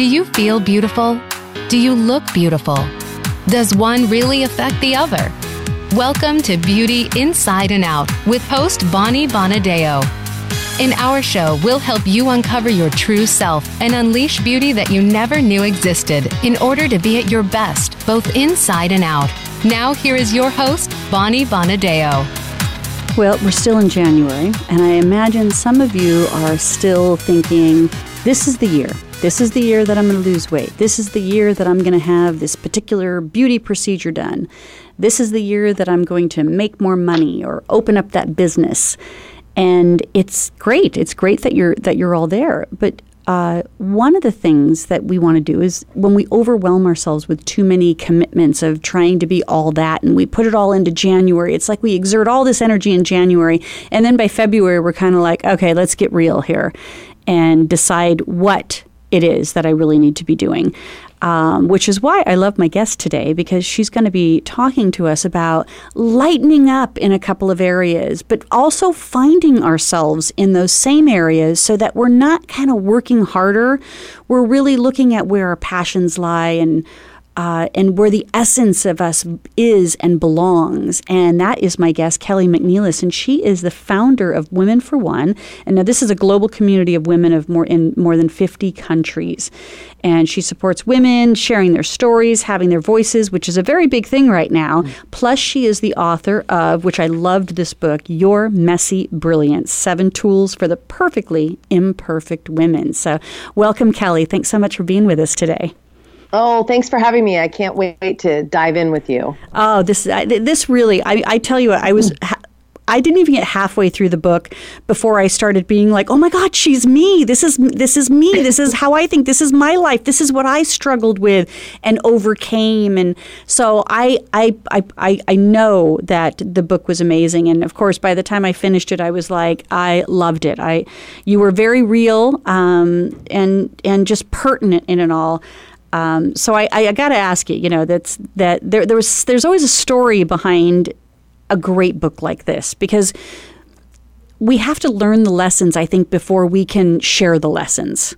Do you feel beautiful? Do you look beautiful? Does one really affect the other? Welcome to Beauty Inside and Out with host Bonnie Bonadeo. In our show, we'll help you uncover your true self and unleash beauty that you never knew existed in order to be at your best, both inside and out. Now, here is your host, Bonnie Bonadeo. Well, we're still in January, and I imagine some of you are still thinking, this is the year. This is the year that I'm going to lose weight. This is the year that I'm going to have this particular beauty procedure done this is the year that I'm going to make more money or open up that business. And it's great. It's great that you're that you're all there. But uh, one of the things that we want to do is when we overwhelm ourselves with too many commitments of trying to be all that and we put it all into January, it's like we exert all this energy in January. And then by February, we're kind of like, okay, let's get real here and decide what it is that I really need to be doing um, which is why I love my guest today because she's going to be talking to us about lightening up in a couple of areas, but also finding ourselves in those same areas so that we're not kind of working harder. We're really looking at where our passions lie and uh, and where the essence of us is and belongs. And that is my guest, Kelly McNelis, and she is the founder of Women for One. And now this is a global community of women of more in more than 50 countries. And she supports women sharing their stories, having their voices, which is a very big thing right now. Mm-hmm. Plus, she is the author of, which I loved this book, Your Messy Brilliance Seven Tools for the Perfectly Imperfect Women. So, welcome, Kelly. Thanks so much for being with us today. Oh, thanks for having me. I can't wait to dive in with you. Oh, this this really, I, I tell you, what, I was. I didn't even get halfway through the book before I started being like, "Oh my God, she's me. This is this is me. This is how I think. This is my life. This is what I struggled with and overcame." And so I I I I know that the book was amazing. And of course, by the time I finished it, I was like, I loved it. I you were very real um, and and just pertinent in it all. Um, so I, I, I got to ask you, you know, that's that there, there was there's always a story behind a great book like this because we have to learn the lessons. I think before we can share the lessons.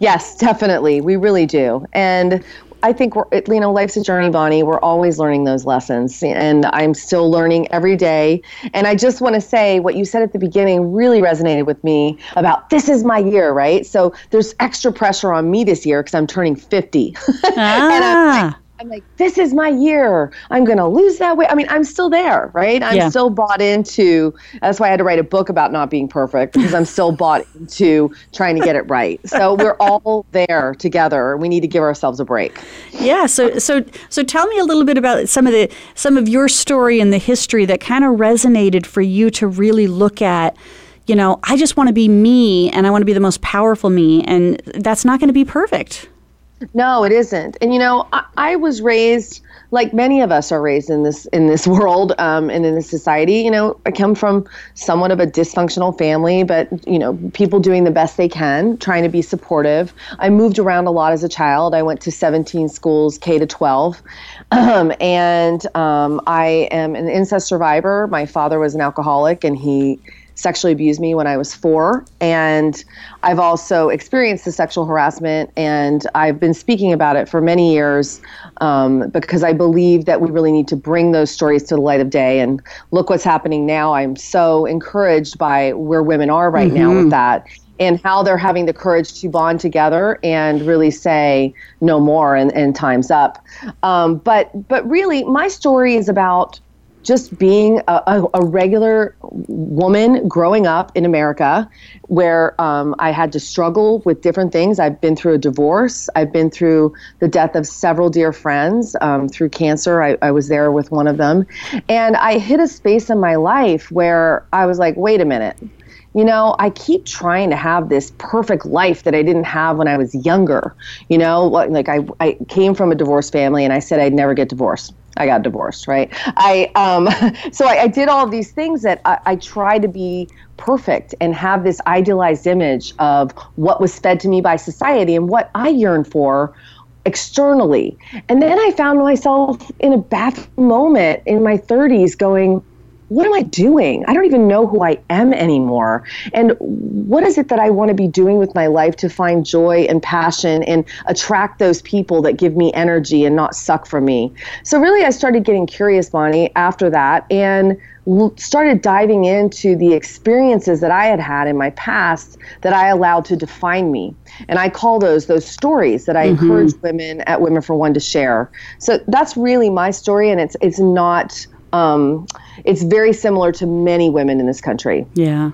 Yes, definitely, we really do. And I think we're, you know, life's a journey, Bonnie. We're always learning those lessons, and I'm still learning every day. And I just want to say what you said at the beginning really resonated with me about this is my year, right? So there's extra pressure on me this year because I'm turning 50. Ah. I'm like, this is my year. I'm going to lose that weight. I mean, I'm still there, right? I'm yeah. still bought into. That's why I had to write a book about not being perfect because I'm still bought into trying to get it right. So we're all there together. We need to give ourselves a break. Yeah. So so so tell me a little bit about some of the some of your story and the history that kind of resonated for you to really look at you know, I just want to be me and I want to be the most powerful me and that's not going to be perfect. No, it isn't. And you know, I, I, was raised like many of us are raised in this in this world um, and in this society. You know, I come from somewhat of a dysfunctional family, but you know, people doing the best they can, trying to be supportive. I moved around a lot as a child. I went to 17 schools, K to 12, um, and um, I am an incest survivor. My father was an alcoholic, and he sexually abused me when I was four. And I've also experienced the sexual harassment, and I've been speaking about it for many years um, because I believe that we really need to bring those stories to the light of day. And look what's happening now. I'm so encouraged by where women are right mm-hmm. now with mm-hmm. that and how they're having the courage to bond together and really say no more and, and time's up. Um, but but really, my story is about just being a, a, a, regular woman growing up in America where um, I had to struggle with different things. I've been through a divorce, I've been through the death of several dear friends um, through cancer. I, I was there with one of them. And I hit a space in my life where I was like, wait a minute you know, I keep trying to have this perfect life that I didn't have when I was younger. You know, like I, I came from a divorced family and I said I'd never get divorced. I got divorced, right? I um, so I, I, did all these things that I, I try to be perfect and have this idealized image of what was fed to me by society and what I yearn for externally. And then I found myself in a bathroom moment in my 30s going, what am I doing? I don't even know who I am anymore. And what is it that I want to be doing with my life to find joy and passion and attract those people that give me energy and not suck from me? So, really, I started getting curious, Bonnie, after that and started diving into the experiences that I had had in my past that I allowed to define me. And I call those those stories that I mm-hmm. encourage women at Women for One to share. So that's really my story and it's it's not um, it's very similar to many women in this country. Yeah.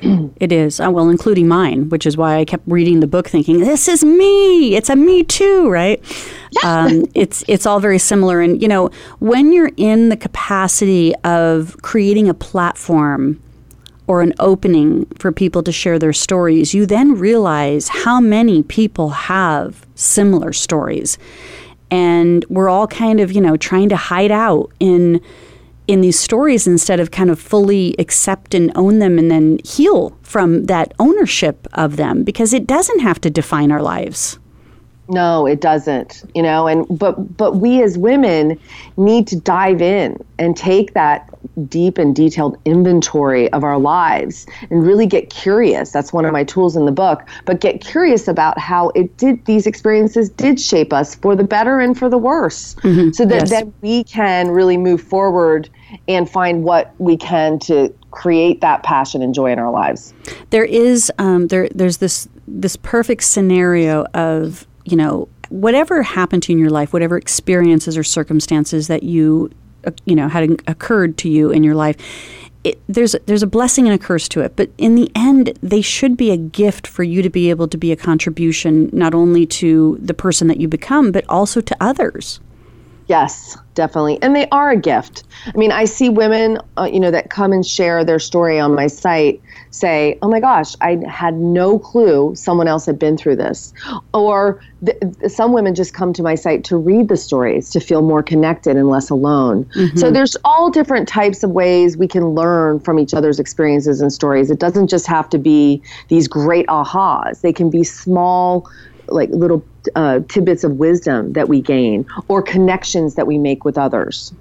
it is. Uh, well, including mine, which is why I kept reading the book thinking, this is me. It's a me too, right? Yeah. Um, it's, it's all very similar. And, you know, when you're in the capacity of creating a platform or an opening for people to share their stories, you then realize how many people have similar stories. And we're all kind of, you know, trying to hide out in in these stories instead of kind of fully accept and own them and then heal from that ownership of them because it doesn't have to define our lives. No, it doesn't. You know, and but but we as women need to dive in and take that deep and detailed inventory of our lives and really get curious. That's one of my tools in the book, but get curious about how it did these experiences did shape us for the better and for the worse. Mm-hmm. So that yes. then we can really move forward and find what we can to create that passion and joy in our lives. There is um, there there's this this perfect scenario of you know, whatever happened to you in your life, whatever experiences or circumstances that you, uh, you know, had occurred to you in your life, it, there's there's a blessing and a curse to it. But in the end, they should be a gift for you to be able to be a contribution not only to the person that you become, but also to others. Yes, definitely. And they are a gift. I mean, I see women, uh, you know, that come and share their story on my site say, "Oh my gosh, I had no clue someone else had been through this." Or th- some women just come to my site to read the stories to feel more connected and less alone. Mm-hmm. So there's all different types of ways we can learn from each other's experiences and stories. It doesn't just have to be these great ahas. They can be small like little uh, tidbits of wisdom that we gain or connections that we make with others.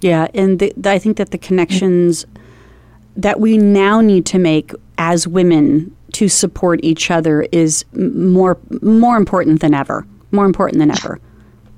Yeah, and the, I think that the connections that we now need to make as women to support each other is more more important than ever. More important than ever.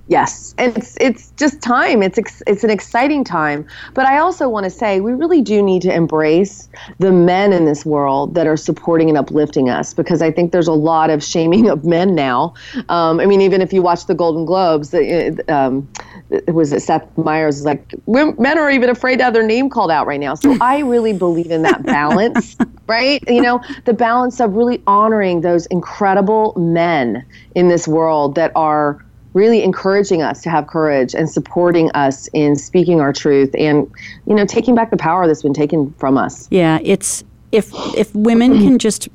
Yes, and it's it's just time. It's ex- it's an exciting time. But I also want to say we really do need to embrace the men in this world that are supporting and uplifting us because I think there's a lot of shaming of men now. Um, I mean, even if you watch the Golden Globes, it, um, it was Seth Meyers is like men are even afraid to have their name called out right now. So I really believe in that balance, right? You know, the balance of really honoring those incredible men in this world that are really encouraging us to have courage and supporting us in speaking our truth and you know taking back the power that's been taken from us. Yeah it's if if women can just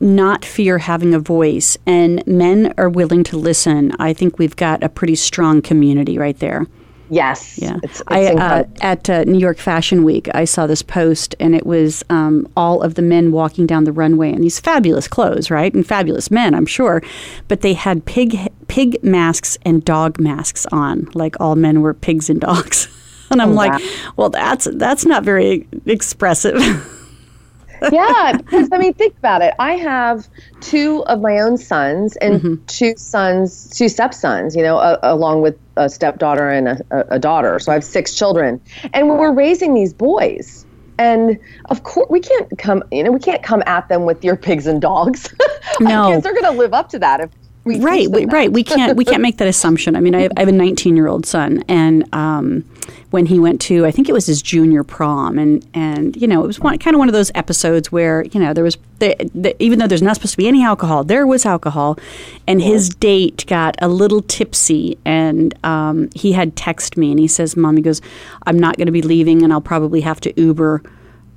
not fear having a voice and men are willing to listen i think we've got a pretty strong community right there Yes. Yeah. It's, it's I, uh, at uh, New York Fashion Week, I saw this post, and it was um, all of the men walking down the runway in these fabulous clothes, right? And fabulous men, I'm sure. But they had pig pig masks and dog masks on, like all men were pigs and dogs. and I'm oh, like, wow. well, that's that's not very expressive. yeah, because I mean, think about it. I have two of my own sons and mm-hmm. two sons, two stepsons. You know, uh, along with a stepdaughter and a, a daughter. So I have six children, and we're raising these boys. And of course, we can't come. You know, we can't come at them with your pigs and dogs. No, kids are going to live up to that if we right, we, right. We can't we can't make that assumption. I mean, I have, I have a 19 year old son, and um, when he went to, I think it was his junior prom, and and you know, it was one, kind of one of those episodes where you know there was the, the, even though there's not supposed to be any alcohol, there was alcohol, and his date got a little tipsy, and um, he had texted me, and he says, "Mom," he goes, "I'm not going to be leaving, and I'll probably have to Uber."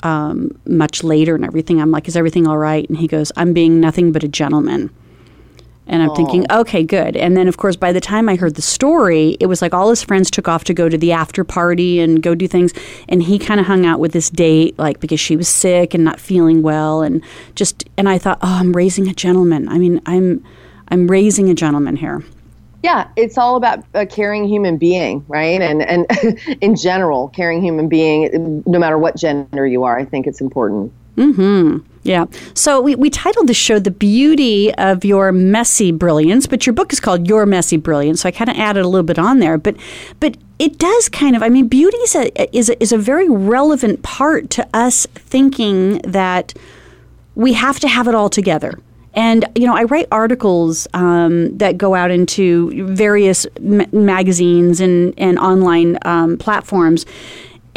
Um, much later and everything. I'm like, is everything all right? And he goes, I'm being nothing but a gentleman. And I'm oh. thinking, okay, good. And then, of course, by the time I heard the story, it was like all his friends took off to go to the after party and go do things. And he kind of hung out with this date, like because she was sick and not feeling well. And just, and I thought, oh, I'm raising a gentleman. I mean, I'm, I'm raising a gentleman here. yeah, it's all about a caring human being, right? And and in general, caring human being, no matter what gender you are, I think it's important. Hmm. Yeah. So we, we titled the show "The Beauty of Your Messy Brilliance," but your book is called "Your Messy Brilliance," so I kind of added a little bit on there. But but it does kind of. I mean, beauty is a is a, is a very relevant part to us thinking that we have to have it all together. And you know, I write articles um, that go out into various ma- magazines and and online um, platforms.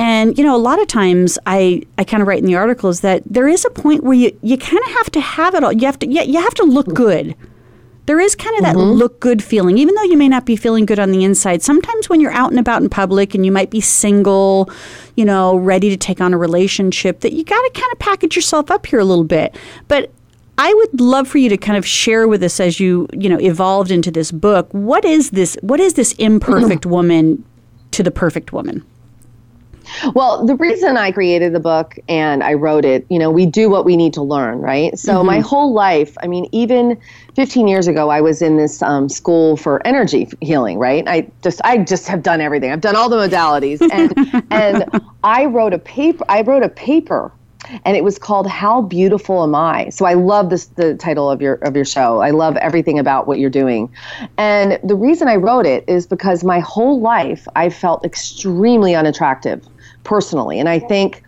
And you know, a lot of times I, I kind of write in the articles that there is a point where you, you kind of have to have it all. You have to yeah, you have to look good. There is kind of that mm-hmm. look good feeling, even though you may not be feeling good on the inside. Sometimes when you're out and about in public and you might be single, you know, ready to take on a relationship, that you got to kind of package yourself up here a little bit. But I would love for you to kind of share with us as you, you know, evolved into this book. What is this? What is this imperfect woman to the perfect woman? Well, the reason I created the book and I wrote it, you know, we do what we need to learn, right? So mm-hmm. my whole life, I mean, even 15 years ago, I was in this um, school for energy healing, right? I just, I just have done everything. I've done all the modalities, and and I wrote a paper. I wrote a paper and it was called how beautiful am i so i love this the title of your of your show i love everything about what you're doing and the reason i wrote it is because my whole life i felt extremely unattractive personally. And I think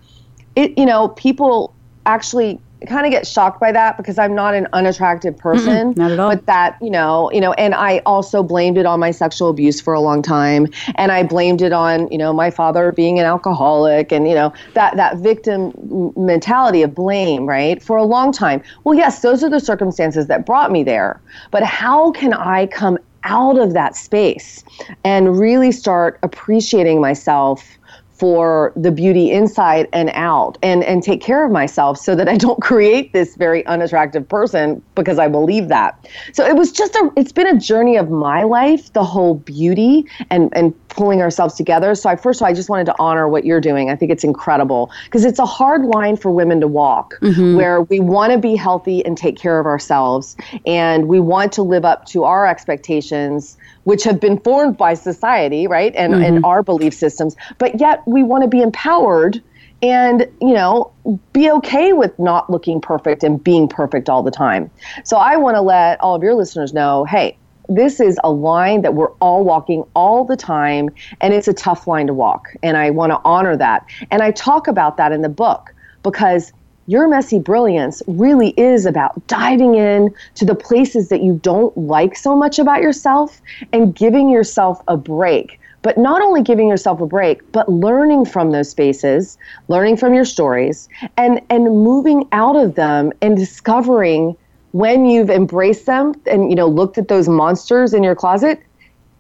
it, you know, people actually kind of get shocked by that because I'm not an unattractive person. Mm-mm, not at all. But that, you know, you know, and I also blamed it on my sexual abuse for a long time. And I blamed it on, you know, my father being an alcoholic and, you know, that that victim mentality of blame, right? For a long time. Well, yes, those are the circumstances that brought me there. But how can I come out of that space and really start appreciating myself for the beauty inside and out and and take care of myself so that I don't create this very unattractive person because I believe that. So it was just a it's been a journey of my life, the whole beauty and and pulling ourselves together. So I first of all I just wanted to honor what you're doing. I think it's incredible because it's a hard line for women to walk mm-hmm. where we want to be healthy and take care of ourselves and we want to live up to our expectations which have been formed by society, right? And, mm-hmm. and our belief systems. But yet we want to be empowered and, you know, be okay with not looking perfect and being perfect all the time. So I want to let all of your listeners know hey, this is a line that we're all walking all the time, and it's a tough line to walk. And I want to honor that. And I talk about that in the book because your messy brilliance really is about diving in to the places that you don't like so much about yourself and giving yourself a break. But not only giving yourself a break, but learning from those spaces, learning from your stories, and, and moving out of them and discovering when you've embraced them and you know looked at those monsters in your closet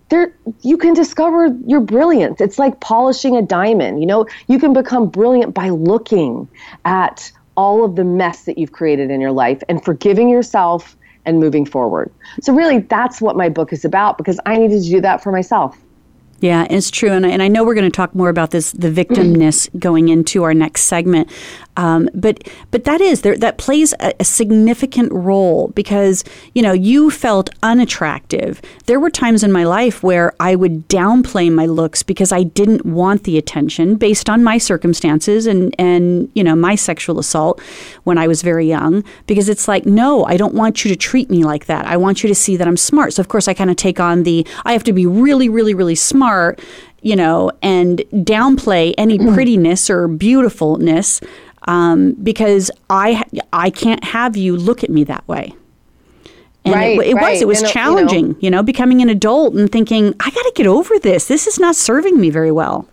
there you can discover your brilliance it's like polishing a diamond you know you can become brilliant by looking at all of the mess that you've created in your life and forgiving yourself and moving forward. So, really, that's what my book is about because I needed to do that for myself. Yeah, it's true. And I, and I know we're going to talk more about this, the victimness going into our next segment. Um, but but that is there that plays a, a, significant role because you know you felt unattractive. There were times in my life where I would downplay my looks because I didn't want the attention based on my circumstances and and you know my sexual assault when I was very young. Because it's like no, I don't want you to treat me like that. I want you to see that I'm smart. So of course I kind of take on the I have to be really really really smart you know, and downplay any prettiness or beautifulness um, because I I can't have you look at me that way. And right, it, it right. was it was challenging, you know, you know, becoming an adult and thinking I got to get over this. This is not serving me very well.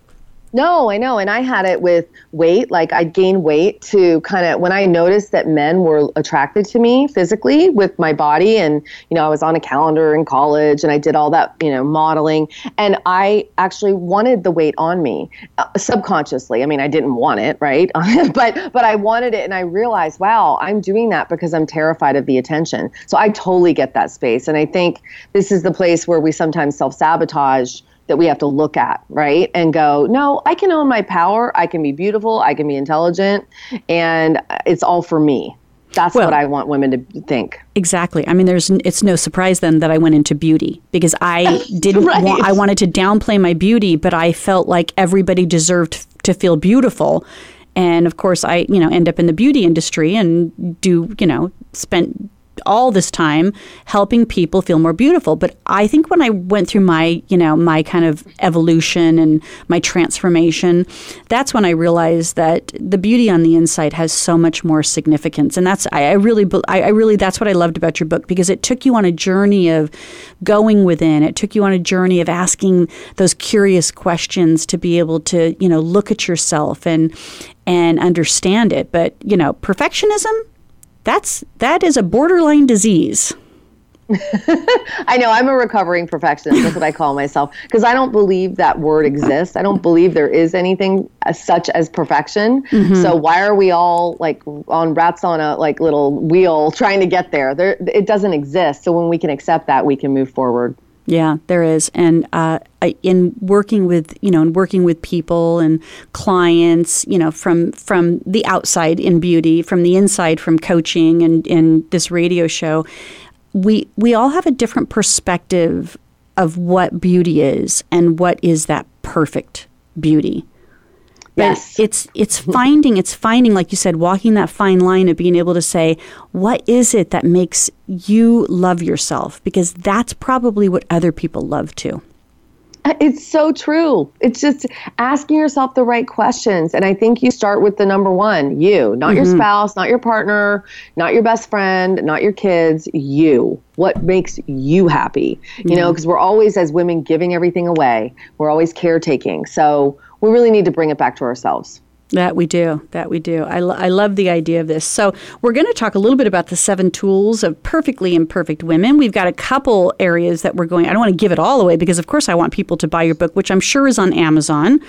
No, I know. And I had it with weight. Like I'd gain weight to kind of, when I noticed that men were attracted to me physically with my body. And, you know, I was on a calendar in college and I did all that, you know, modeling. And I actually wanted the weight on me uh, subconsciously. I mean, I didn't want it, right? but, but I wanted it. And I realized, wow, I'm doing that because I'm terrified of the attention. So I totally get that space. And I think this is the place where we sometimes self sabotage that we have to look at, right? And go, no, I can own my power. I can be beautiful. I can be intelligent. And it's all for me. That's Well- what I want women to think. Exactly. I mean, there's it's no surprise then that I went into beauty because I didn't Right. want, I wanted to downplay my beauty, but I felt like everybody deserved to feel beautiful. And of course, I you know end up in the beauty industry and do you know spent all this time helping people feel more beautiful. But I think when I went through my you know my kind of evolution and my transformation, that's when I realized that the beauty on the inside has so much more significance. And that's I, I really I, I really that's what I loved about your book because it took you on a journey of going within. It took you on a journey of asking those curious questions to be able to you know look at yourself and and understand it. But you know perfectionism. That's that is a borderline disease. I know I'm a recovering perfectionist. That's what I call myself because I don't believe that word exists. I don't believe there is anything as such as perfection. Mm-hmm. So why are we all like on rats on a like little wheel trying to get there? There, it doesn't exist. So when we can accept that, we can move forward. Yeah, there is, and uh, in working with you know, in working with people and clients, you know, from from the outside in beauty, from the inside from coaching and in this radio show, we we all have a different perspective of what beauty is and what is that perfect beauty. But Yes. it's it's finding it's finding like you said walking that fine line of being able to say what is it that makes you love yourself because that's probably what other people love too. Uh, it's so true. It's just asking yourself the right questions. And I think you start with the number one you, not your mm-hmm. spouse, not your partner, not your best friend, not your kids, you. What makes you happy? You know, because we're always, as women, giving everything away, we're always caretaking. So we really need to bring it back to ourselves. That we do. That we do. I, lo- I love the idea of this. So, we're going to talk a little bit about the seven tools of perfectly imperfect women. We've got a couple areas that we're going, I don't want to give it all away because, of course, I want people to buy your book, which I'm sure is on Amazon.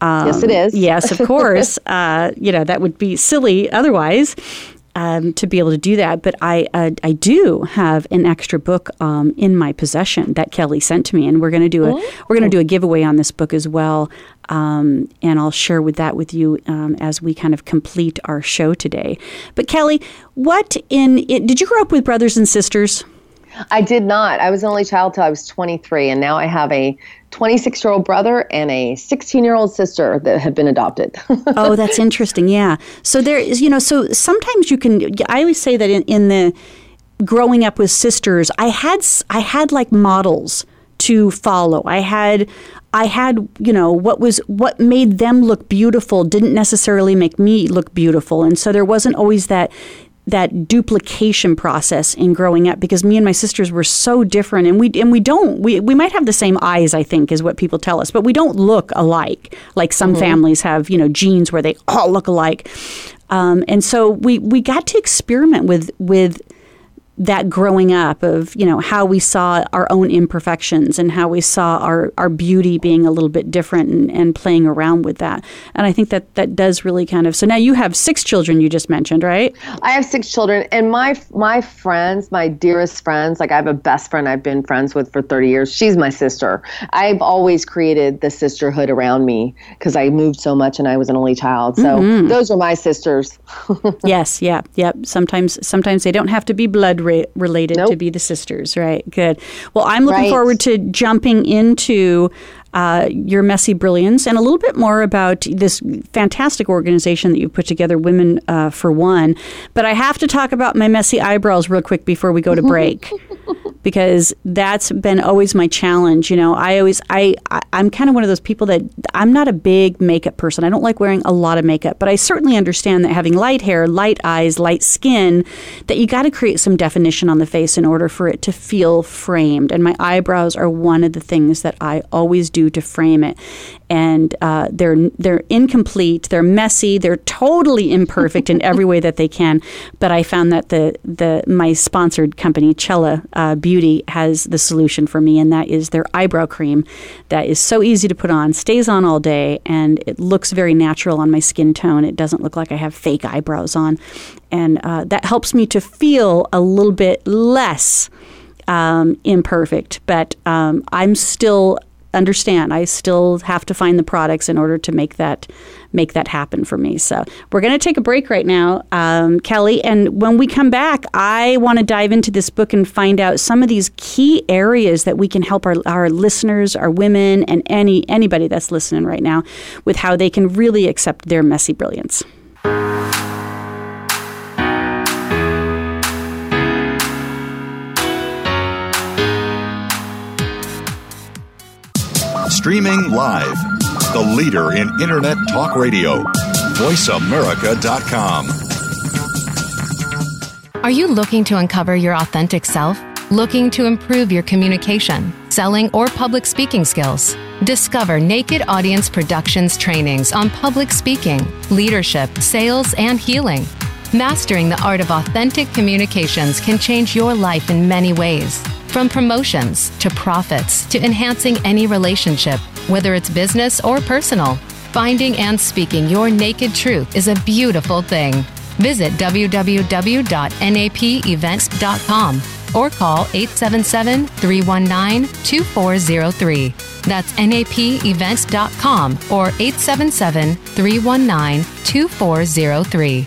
yes, it is. Yes, of course. uh, you know, that would be silly otherwise. Um, to be able to do that, but I uh, I do have an extra book um, in my possession that Kelly sent to me, and we're going to do a we're going to do a giveaway on this book as well, um, and I'll share with that with you um, as we kind of complete our show today. But Kelly, what in it, did you grow up with brothers and sisters? I did not. I was an only child till I was 23, and now I have a 26 year old brother and a 16 year old sister that have been adopted. oh, that's interesting. Yeah. So there is, you know, so sometimes you can. I always say that in, in the growing up with sisters, I had I had like models to follow. I had I had you know what was what made them look beautiful didn't necessarily make me look beautiful, and so there wasn't always that that duplication process in growing up because me and my sisters were so different. And we and we don't we, we might have the same eyes I think is what people tell us but we don't look alike. Like some families have you know genes where they all look alike. Um, and so we we got to experiment with with that growing up of you know how we saw our own imperfections and how we saw our, our beauty being a little bit different and, and playing around with that and i think that that does really kind of so now you have six children you just mentioned right I have six children, and my my friends, my dearest friends, like I have a best friend I've been friends with for 30 years. She's my sister. I've always created the sisterhood around me because I moved so much and I was an only child. So Mm-hmm. those are my sisters. yes yeah yep sometimes sometimes they don't have to be blood ra- related to be the sisters right? Good. Well i'm looking Right. forward to jumping into uh, your messy brilliance and a little bit more about this fantastic organization that you've put together women uh, for one. But i have to talk about my messy eyebrows real quick before we go to break because that's been always my challenge. You know, I always I, I I'm kind of one of those people that I'm not a big makeup person. I don't like wearing a lot of makeup, but I certainly understand that having light hair, light eyes, light skin, that you got to create some definition on the face in order for it to feel framed. And my eyebrows are one of the things that I always do to frame it. And uh, they're they're incomplete, they're messy, they're totally imperfect in every way that they can. But I found that the the my sponsored company Cella uh, Beauty has the solution for me, and that is their eyebrow cream. That is so easy to put on, stays on all day, and it looks very natural on my skin tone. It doesn't look like I have fake eyebrows on, and uh, that helps me to feel a little bit less um, imperfect. But um, I'm still understand. I still have to find the products in order to make that make that happen for me. So we're going to take a break right now, um, Kelly. And when we come back, I want to dive into this book and find out some of these key areas that we can help our, our listeners, our women, and any anybody that's listening right now with how they can really accept their messy brilliance. Streaming live, the leader in Internet Talk Radio, VoiceAmerica.com. Are you looking to uncover your authentic self? Looking to improve your communication, selling, or public speaking skills? Discover Naked Audience Productions trainings on public speaking, leadership, sales, and healing. Mastering the art of authentic communications can change your life in many ways. From promotions to profits to enhancing any relationship, whether it's business or personal, finding and speaking your naked truth is a beautiful thing. Visit www.napevents.com or call 877 319 2403. That's napevents.com or 877 319 2403.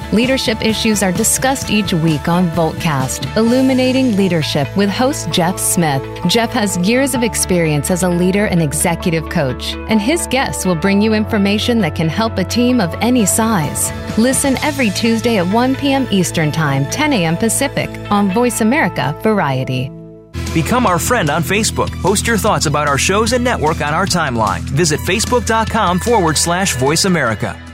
Leadership issues are discussed each week on Voltcast, Illuminating Leadership with host Jeff Smith. Jeff has years of experience as a leader and executive coach, and his guests will bring you information that can help a team of any size. Listen every Tuesday at 1 p.m. Eastern Time, 10 a.m. Pacific on Voice America Variety. Become our friend on Facebook. Post your thoughts about our shows and network on our timeline. Visit facebook.com forward slash voice America.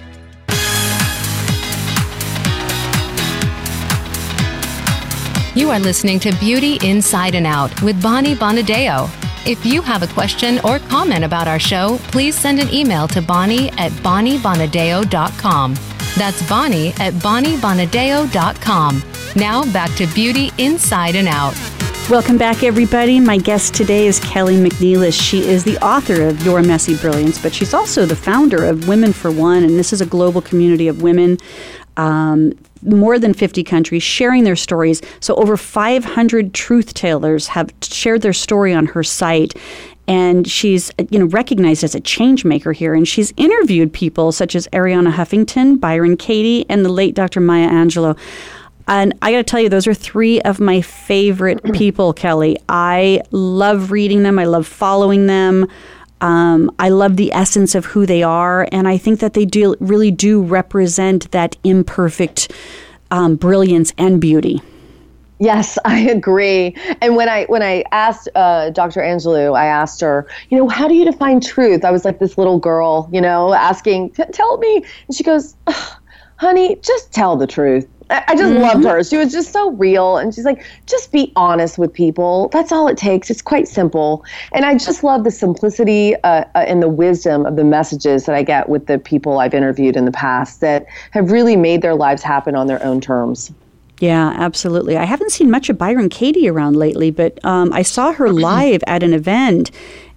You are listening to Beauty Inside and Out with Bonnie Bonadeo. If you have a question or comment about our show, please send an email to Bonnie at BonnieBonadeo.com. That's Bonnie at BonnieBonadeo.com. Now back to Beauty Inside and Out. Welcome back, everybody. My guest today is Kelly McNelis. She is the author of Your Messy Brilliance, but she's also the founder of Women for One, and this is a global community of women. Um, more than 50 countries sharing their stories. So, over 500 truth tellers have shared their story on her site and she's you know recognized as a change maker here and she's interviewed people such as arianna huffington byron katie and the late dr maya angelou and I got to tell you, those are three of my favorite people, Kelly. I love reading them. I love following them. Um, I love the essence of who they are, and I think that they do really do represent that imperfect um, brilliance and beauty. Yes, I agree. And when I when I asked uh, Dr. Angelou, I asked her, you know, how do you define truth? I was like this little girl, you know, asking, tell me. And she goes, honey, just tell the truth. I just mm-hmm. loved her. She was just so real. And she's like, just be honest with people. That's all it takes. It's quite simple. And I just love the simplicity uh, uh, and the wisdom of the messages that I get with the people I've interviewed in the past that have really made their lives happen on their own terms. Yeah, absolutely. I haven't seen much of Byron Katie around lately, but um, I saw her live at an event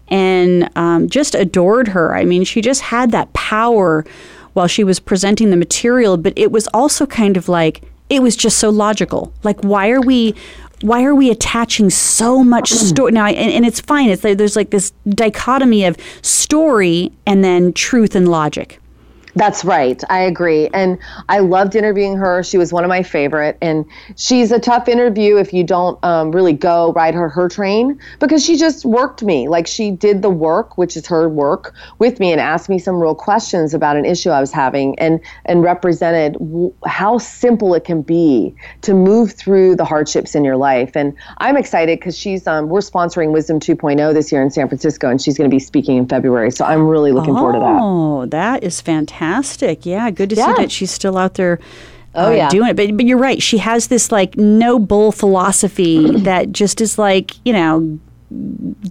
and um, just adored her. I mean, she just had that power while she was presenting the material, but it was also kind of like it was just so logical. Like, why are we? Why are we attaching so much story now? And, and it's fine. It's like, there's like this dichotomy of story and then truth and logic. That's right. I agree. And I loved interviewing her. She was one of my favorite. And she's a tough interview if you don't um, really go ride her her train because she just worked me. Like she did the work, which is her work, with me and asked me some real questions about an issue I was having and and represented w- how simple it can be to move through the hardships in your life. And I'm excited because she's um, we're sponsoring Wisdom 2.0 this year in San Francisco, and she's going to be speaking in February. So I'm really looking oh, forward to that. Oh, that is fantastic fantastic. Yeah, good to yeah. see that she's still out there. Oh uh, yeah, doing it. But but you're right. She has this like no bull philosophy that just is like you know,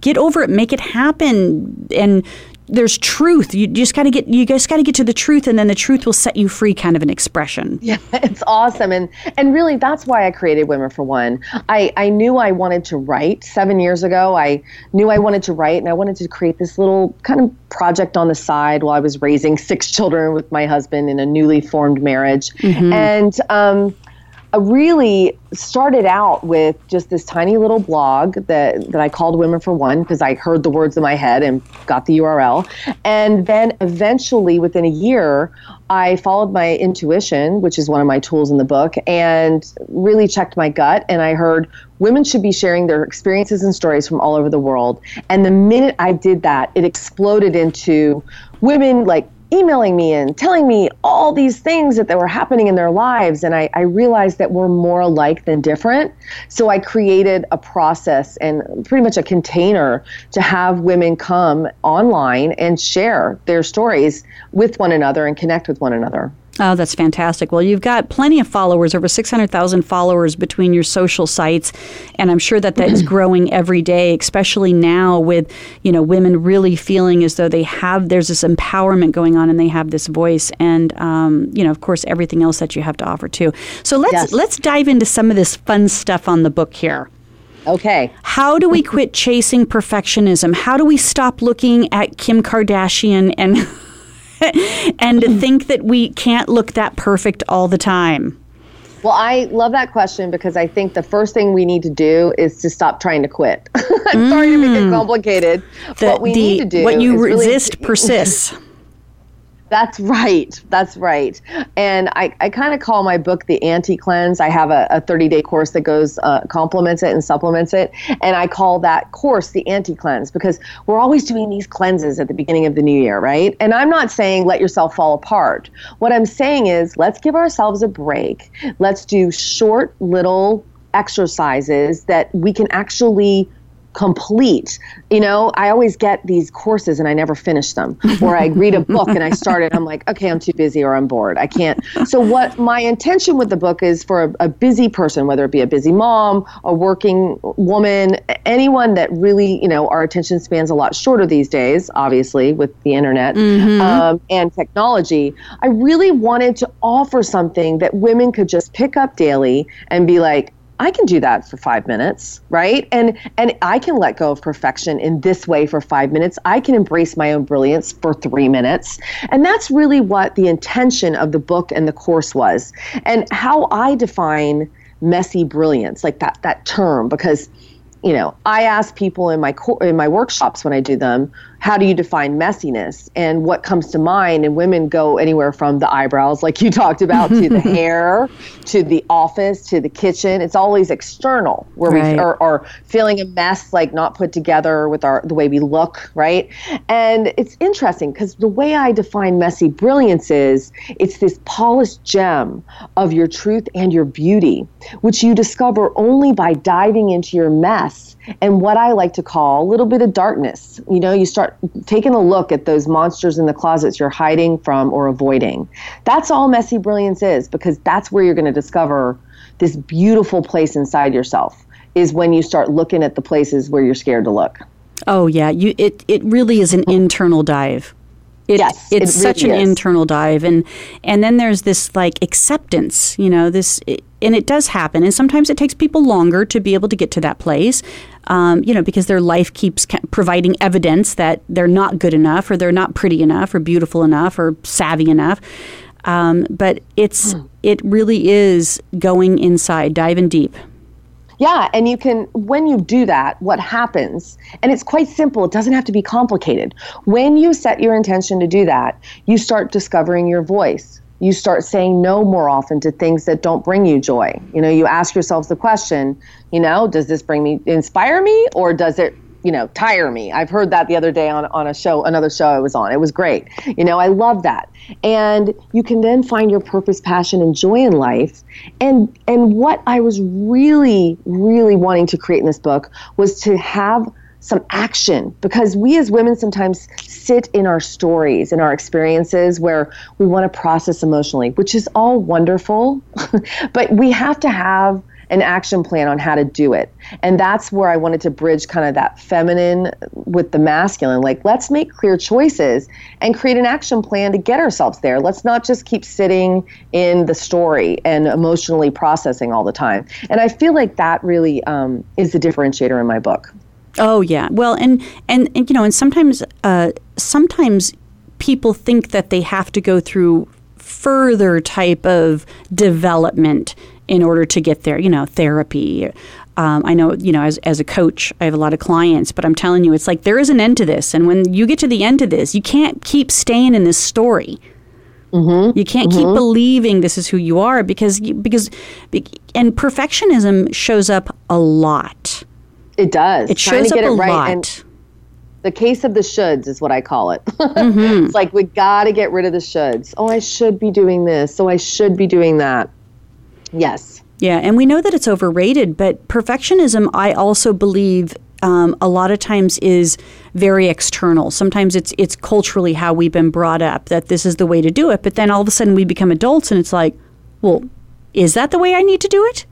get over it, make it happen, and there's truth. You just got to get you just got to get to the truth, and then the truth will set you free. Kind of an expression. Yeah, it's awesome, and and really that's why I created Women for One. I I knew I wanted to write seven years ago. I knew I wanted to write, and I wanted to create this little kind of project on the side while I was raising six children with my husband in a newly formed marriage, mm-hmm. and um, really started out with just this tiny little blog that, that I called Women for One because I heard the words in my head and got the URL. And then eventually, within a year, I followed my intuition, which is one of my tools in the book, and really checked my gut. And I heard women should be sharing their experiences and stories from all over the world. And the minute I did that, it exploded into women like emailing me and telling me all these things that, that were happening in their lives. And I, I realized that we're more alike than different. So I created a process and pretty much a container to have women come online and share their stories with one another and connect with one another. Oh, that's fantastic. Well, you've got plenty of followers, over 600,000 followers between your social sites, and I'm sure that that's growing every day, especially now with, you know, women really feeling as though they have, there's this empowerment going on and they have this voice and, um, you know, of course, everything else that you have to offer too. So let's, yes. let's dive into some of this fun stuff on the book here. Okay. How do we quit chasing perfectionism? How do we stop looking at Kim Kardashian and and to think that we can't look that perfect all the time? Well, I love that question because I think the first thing we need to do is to stop trying to quit. I'm mm. sorry to make it mm. complicated. The, what we the, need to do what you resist really, persists. That's right. That's right. And I, I kind of call my book the anti cleanse. I have a, a 30 day course that goes, uh, complements it and supplements it. And I call that course the anti cleanse because we're always doing these cleanses at the beginning of the new year, right? And I'm not saying let yourself fall apart. What I'm saying is let's give ourselves a break. Let's do short little exercises that we can actually complete. You know, I always get these courses and I never finish them. Or I read a book and I start it, I'm like, okay, I'm too busy or I'm bored. I can't. So, what my intention with the book is for a, a busy person, whether it be a busy mom, a working woman, anyone that really, you know, our attention spans a lot shorter these days, obviously, with the internet mm-hmm. um, and technology. I really wanted to offer something that women could just pick up daily and be like, I can do that for 5 minutes, right? And and I can let go of perfection in this way for 5 minutes. I can embrace my own brilliance for 3 minutes. And that's really what the intention of the book and the course was. And how I define messy brilliance, like that that term because you know, I ask people in my co- in my workshops when I do them, how do you define messiness? And what comes to mind and women go anywhere from the eyebrows like you talked about to the hair to the office to the kitchen. It's always external where right. we are, are feeling a mess like not put together with our the way we look right? And it's interesting because the way i define messy brilliance is it's this polished gem of your truth and your beauty which you discover only by diving into your mess and what I like to call a little bit of darkness. You know, you start taking a look at those monsters in the closets you're hiding from or avoiding. That's all messy brilliance is because that's where you're going to discover this beautiful place inside yourself is when you start looking at the places where you're scared to look. Oh yeah, you it it really is an internal dive. It, yes, it's it such an is. internal dive, and and then there's this like acceptance, you know, this, and it does happen, and sometimes it takes people longer to be able to get to that place, um, you know, because their life keeps providing evidence that they're not good enough, or they're not pretty enough, or beautiful enough, or savvy enough. Um, but it's mm. it really is going inside, diving deep. Yeah, and you can, when you do that, what happens, and it's quite simple, it doesn't have to be complicated. When you set your intention to do that, you start discovering your voice. You start saying no more often to things that don't bring you joy. You know, you ask yourselves the question, you know, does this bring me, inspire me, or does it you know, tire me. I've heard that the other day on, on a show, another show I was on. It was great. You know, I love that. And you can then find your purpose, passion, and joy in life. And and what I was really, really wanting to create in this book was to have some action because we as women sometimes sit in our stories and our experiences where we want to process emotionally, which is all wonderful, but we have to have an action plan on how to do it. And that's where I wanted to bridge kind of that feminine with the masculine. Like, let's make clear choices and create an action plan to get ourselves there. Let's not just keep sitting in the story and emotionally processing all the time. And I feel like that really um, is the differentiator in my book. Oh yeah. Well, and and, and you know, and sometimes uh, sometimes people think that they have to go through further type of development in order to get there. You know, therapy. Um, I know, you know, as, as a coach, I have a lot of clients, but I'm telling you, it's like there is an end to this. And when you get to the end of this, you can't keep staying in this story. Mm-hmm. You can't mm-hmm. keep believing this is who you are because because and perfectionism shows up a lot. It does. It shows up a right lot. And the case of the shoulds is what I call it. Mm-hmm. it's like we got to get rid of the shoulds. Oh, I should be doing this. So I should be doing that. Yes. Yeah, and we know that it's overrated, but perfectionism, I also believe, um, a lot of times is very external. Sometimes it's it's culturally how we've been brought up that this is the way to do it, but then all of a sudden we become adults and it's like, well, is that the way I need to do it?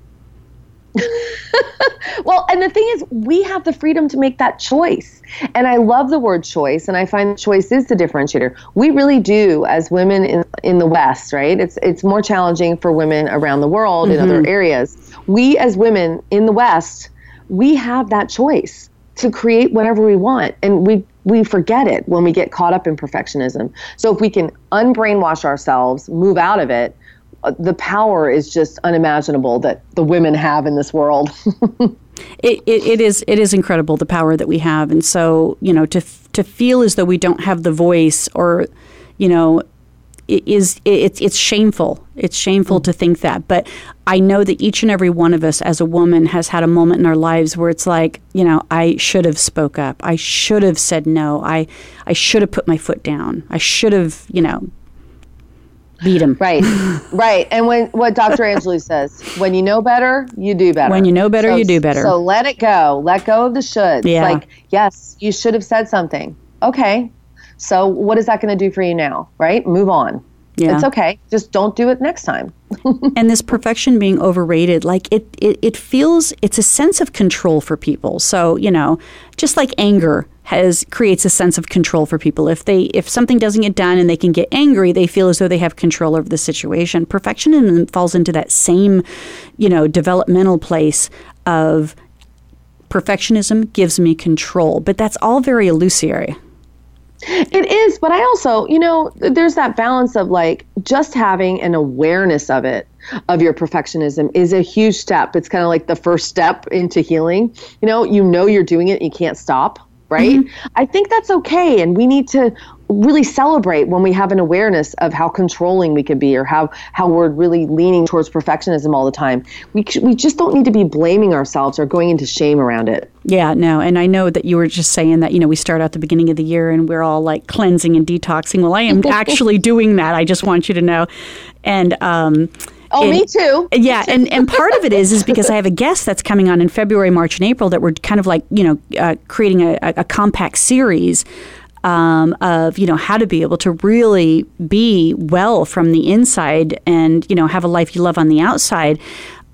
well, and the thing is, we have the freedom to make that choice. And I love the word choice, and I find choice is the differentiator. We really do, as women in, in the West, right? It's, it's more challenging for women around the world mm-hmm. in other mm-hmm. areas. We, as women in the West, we have that choice to create whatever we want. And we, we forget it when we get caught up in perfectionism. So if we can unbrainwash ourselves, move out of it, Uh, the power is just unimaginable that the women have in this world. it, it, it is it is incredible the power that we have, and so you know to to feel as though we don't have the voice, or you know, it is it's it's shameful. It's shameful to think that, but I know that each and every one of us as a woman has had a moment in our lives where it's like, you know, I should have spoke up. I should have said no. I I should have put my foot down. I should have, you know, beat him. Right, right. And when what Dr. Angelou says, when you know better, you do better. When you know better, so, you do better. So let it go. Let go of the should. Yeah. Like, yes, you should have said something. Okay. So what is that going to do for you now? Right? Move on. Yeah. It's okay. Just don't do it next time. and this perfection being overrated, like it, it, it feels, it's a sense of control for people. So, you know, just like anger has creates a sense of control for people. If they if something doesn't get done and they can get angry, they feel as though they have control over the situation. Perfectionism falls into that same, you know, developmental place of perfectionism gives me control, but that's all very illusory. It is, but I also, you know, there's that balance of like just having an awareness of it, of your perfectionism is a huge step. It's kind of like the first step into healing. You know, you know you're doing it, you can't stop right? Mm-hmm. I think that's okay. And we need to really celebrate when we have an awareness of how controlling we could be or how, how we're really leaning towards perfectionism all the time. We, we just don't need to be blaming ourselves or going into shame around it. Yeah, no. And I know that you were just saying that, you know, we start out the beginning of the year and we're all like cleansing and detoxing. Well, I am actually doing that. I just want you to know. And, um, Oh, and, me too. Yeah, and, and part of it is is because I have a guest that's coming on in February, March, and April that we're kind of like you know uh, creating a, a, compact series um, of you know how to be able to really be well from the inside and you know have a life you love on the outside.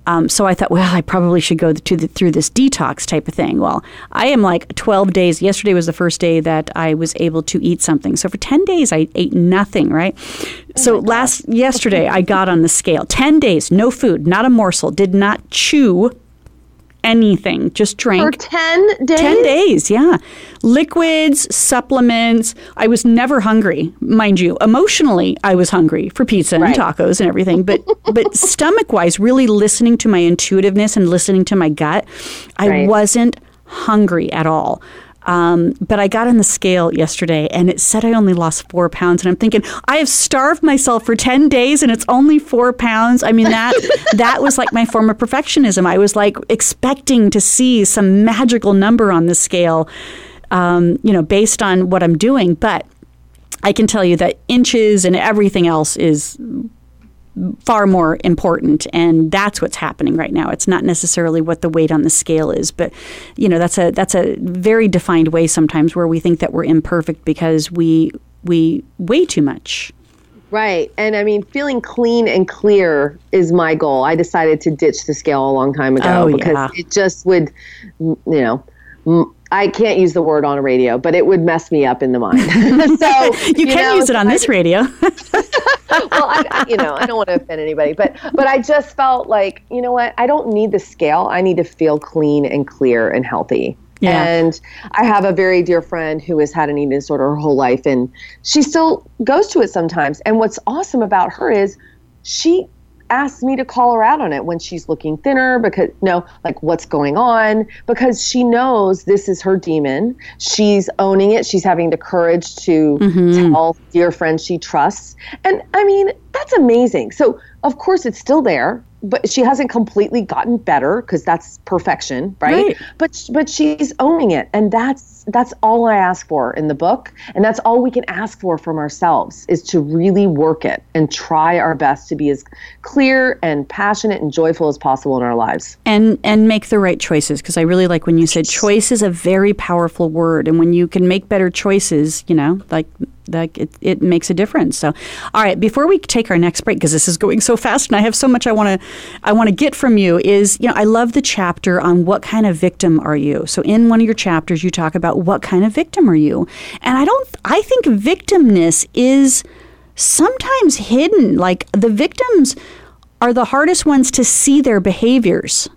Um, so I thought, well, I probably should go to the, through this detox type of thing. Well, I am like 12 days. Yesterday was the first day that I was able to eat something. So for 10 days, I ate nothing, right? Oh so last, yesterday, I got on the scale. 10 days, no food, not a morsel, did not chew anything. Just drank. For 10 days? 10 days, yeah. Liquids, supplements. I was never hungry, mind you. Emotionally, I was hungry for pizza and right. tacos and everything. But, but stomach wise, really listening to my intuitiveness and listening to my gut, I right. wasn't hungry at all. Um, but I got on the scale yesterday and it said I only lost four pounds. And I'm thinking, I have starved myself for 10 days and it's only four pounds. I mean, that, that was like my form of perfectionism. I was like expecting to see some magical number on the scale, um, you know, based on what I'm doing. But I can tell you that inches and everything else is far more important and that's what's happening right now it's not necessarily what the weight on the scale is but you know that's a that's a very defined way sometimes where we think that we're imperfect because we we weigh too much Right. And I mean, feeling clean and clear is my goal. I decided to ditch the scale a long time ago Oh, because yeah. it just would, you know, I can't use the word on a radio, but it would mess me up in the mind. so You, can know, use it on I- this radio. well, I, you know, I don't want to offend anybody, but but I just felt like, you know what? I don't need the scale. I need to feel clean and clear and healthy. Yeah. And I have a very dear friend who has had an eating disorder her whole life, and she still goes to it sometimes. And what's awesome about her is she asks me to call her out on it when she's looking thinner because no like what's going on? Because she knows this is her demon. She's owning it. She's having the courage to mm-hmm. tell dear friends she trusts. And i mean that's amazing. So of course it's still there but she hasn't completely gotten better because that's perfection right? Right. but but she's owning it and that's that's all i ask for in the book and that's all we can ask for from ourselves is to really work it and try our best to be as clear and passionate and joyful as possible in our lives and and make the right choices because I really like when you said choice is a very powerful word and when you can make better choices, you know, like like it, it makes a difference. So, all right, before we take our next break because this is going so fast and I have so much I want to I want to get from you is, you know, I love the chapter on what kind of victim are you. So, in one of your chapters you talk about what kind of victim are you? And I don't I think victimness is sometimes hidden. Like the victims are the hardest ones to see their behaviors.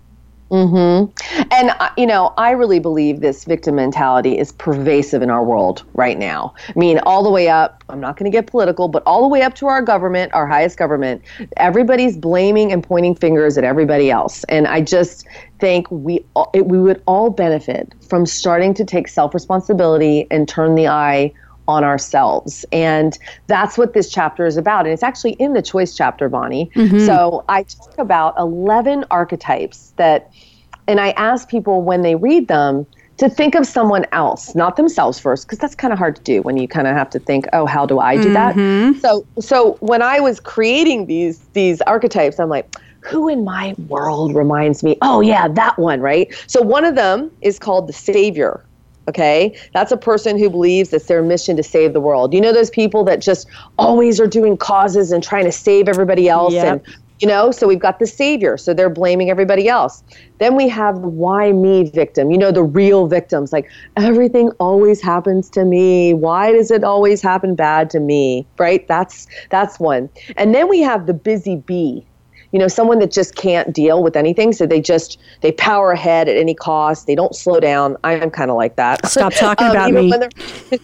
And, uh, you know, I really believe this victim mentality is pervasive in our world right now. I mean, all the way up, I'm not going to get political, but all the way up to our government, our highest government, everybody's blaming and pointing fingers at everybody else. And I just think we, all- it, we would all benefit from starting to take self responsibility and turn the eye on ourselves. And that's what this chapter is about. And it's actually in the choice chapter, Bonnie. Mm-hmm. So I talk about 11 archetypes that, and I ask people when they read them to think of someone else, not themselves first, because that's kind of hard to do when you kind of have to think, oh, how do I do that? Mm-hmm. So, so when I was creating these these archetypes, I'm like, who in my world reminds me? Oh yeah, that one, right? So one of them is called the savior. Okay, that's a person who believes it's their mission to save the world. You know those people that just always are doing causes and trying to save everybody else Yep. and you know, so we've got the savior, so they're blaming everybody else. Then we have the why me victim, you know, the real victims, like everything always happens to me. Why does it always happen bad to me? Right? That's that's one. And then we have the busy bee. You know, someone that just can't deal with anything, so they just they power ahead at any cost. They don't slow down. I am kind of like that. Stop talking Um, about me.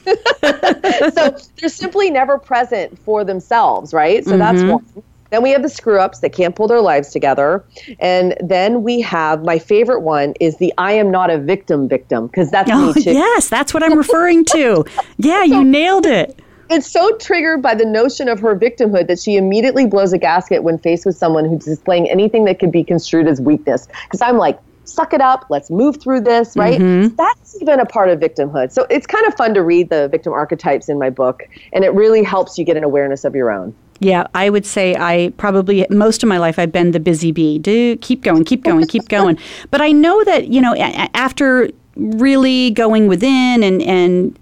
so they're simply never present for themselves, right? So that's Mm-hmm. one. Then we have the screw ups that can't pull their lives together. And then we have my favorite one is the I am not a victim victim, because that's Oh, me too. yes, that's what I'm referring to. Yeah, you nailed it. It's so triggered by the notion of her victimhood that she immediately blows a gasket when faced with someone who's displaying anything that could be construed as weakness. Because I'm like, suck it up, let's move through this, right? Mm-hmm. That's even a part of victimhood. So it's kind of fun to read the victim archetypes in my book, and it really helps you get an awareness of your own. Yeah, I would say I probably most of my life I've been the busy bee. Do keep going, keep going, keep going. But I know that you know a- after really going within and and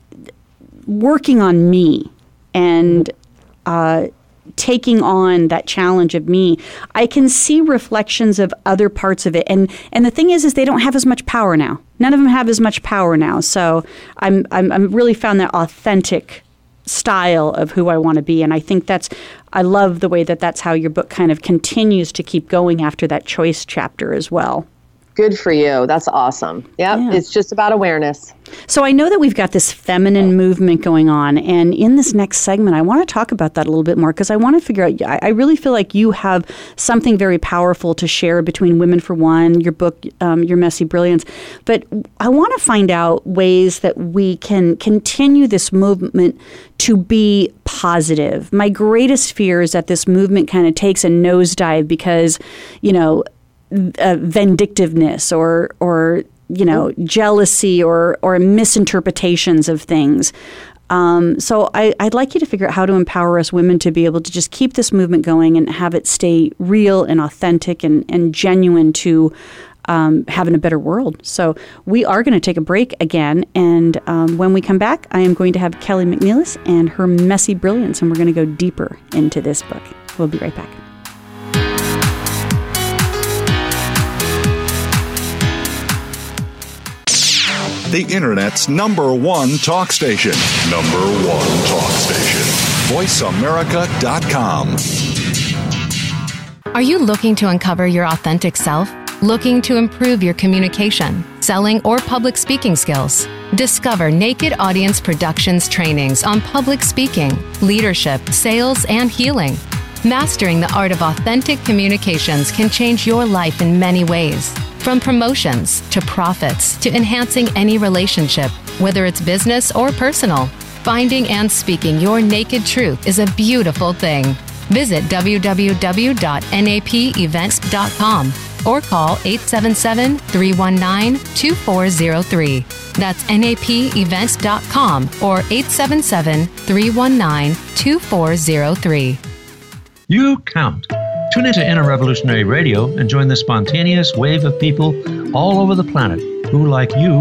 working on me and uh, taking on that challenge of me, I can see reflections of other parts of it. And and the thing is, is they don't have as much power now. None of them have as much power now. So I'm I'm, I'm really found that authentic style of who I want to be. And I think that's, I love the way that that's how your book kind of continues to keep going after that choice chapter as well. Good for you. That's awesome. Yep. Yeah. It's just about awareness. So I know that we've got this feminine movement going on, and in this next segment, I want to talk about that a little bit more because I want to figure out. I I really feel like you have something very powerful to share between Women for One, your book, um, Your Messy Brilliance. But I want to find out ways that we can continue this movement to be positive. My greatest fear is that this movement kind of takes a nosedive because, you know, uh, vindictiveness or or you know jealousy or or misinterpretations of things. Um, so I, I'd like you to figure out how to empower us women to be able to just keep this movement going and have it stay real and authentic and, and genuine to um, having a better world. So we are going to take a break again, and um, when we come back, I am going to have Kelly McNelis and her messy brilliance, and we're going to go deeper into this book. We'll be right back. The Internet's number one talk station. Number one talk station. VoiceAmerica.com. Are you looking to uncover your authentic self? Looking to improve your communication, selling, or public speaking skills? Discover Naked Audience Productions trainings on public speaking, leadership, sales, and healing. Mastering the art of authentic communications can change your life in many ways. From promotions to profits to enhancing any relationship, whether it's business or personal, finding and speaking your naked truth is a beautiful thing. Visit www.napevents.com or call 877 319 2403. That's napevents.com or 877 319 2403. You count. Tune into Inner Revolutionary Radio and join the spontaneous wave of people all over the planet who, like you,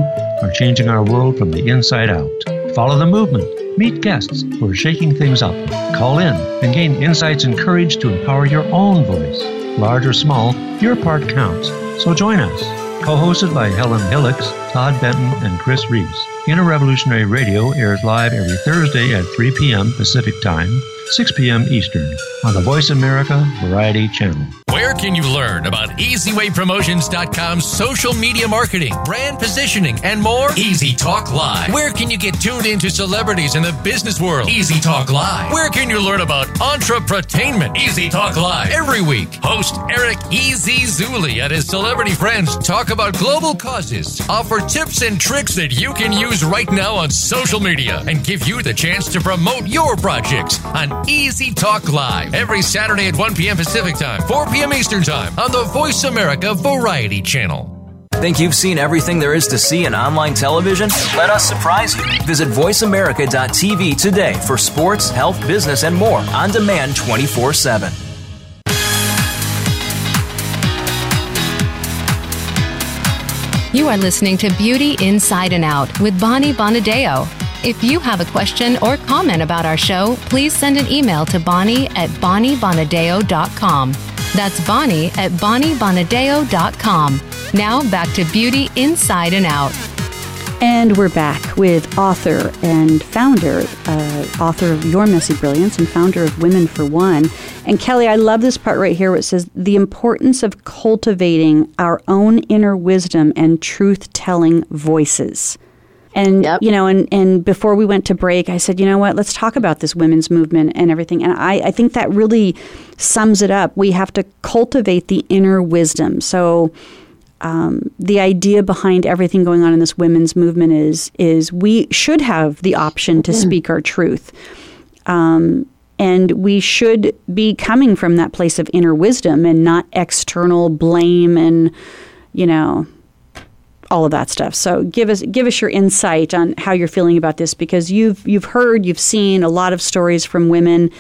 are changing our world from the inside out. Follow the movement. Meet guests who are shaking things up. Call in and gain insights and courage to empower your own voice. Large or small, your part counts. So join us. Co hosted by Helen Hillocks, Todd Benton, and Chris Reeves. Inner Revolutionary Radio airs live every Thursday at 3 p.m. Pacific Time 6 p.m. Eastern on the Voice America Variety Channel. Where can you learn about EasywayPromotions.com's social media marketing, brand positioning, and more? Easy Talk Live. Where can you get tuned into celebrities in the business world? Easy Talk Live. Where can you learn about entrepreneurship? Easy Talk Live. Every week, host Eric E.Z. Zuley and his celebrity friends talk about global causes, offer tips and tricks that you can use right now on social media, and give you the chance to promote your projects on Easy Talk Live every Saturday at 1 p.m. Pacific Time, 4 p.m. Eastern Time on the Voice America Variety Channel. Think you've seen everything there is to see in online television? Let us surprise you. Visit VoiceAmerica.tv today for sports, health, business, and more on demand 24 7. You are listening to Beauty Inside and Out with Bonnie Bonadeo. If you have a question or comment about our show, please send an email to Bonnie at BonnieBonadeo.com. That's Bonnie at BonnieBonadeo.com. Now back to Beauty Inside and Out. And we're back with author and founder, uh, author of Your Messy Brilliance and founder of Women for One. And Kelly, I love this part right here where it says the importance of cultivating our own inner wisdom and truth telling voices. And Yep. you know, and, and before we went to break, I said, you know what, let's talk about this women's movement and everything. And I, I think that really sums it up. We have to cultivate the inner wisdom. So um, the idea behind everything going on in this women's movement is is we should have the option to speak our truth. Um, and we should be coming from that place of inner wisdom and not external blame and, you know, all of that stuff. So give us give us your insight on how you're feeling about this because you've you've heard, you've seen a lot of stories from women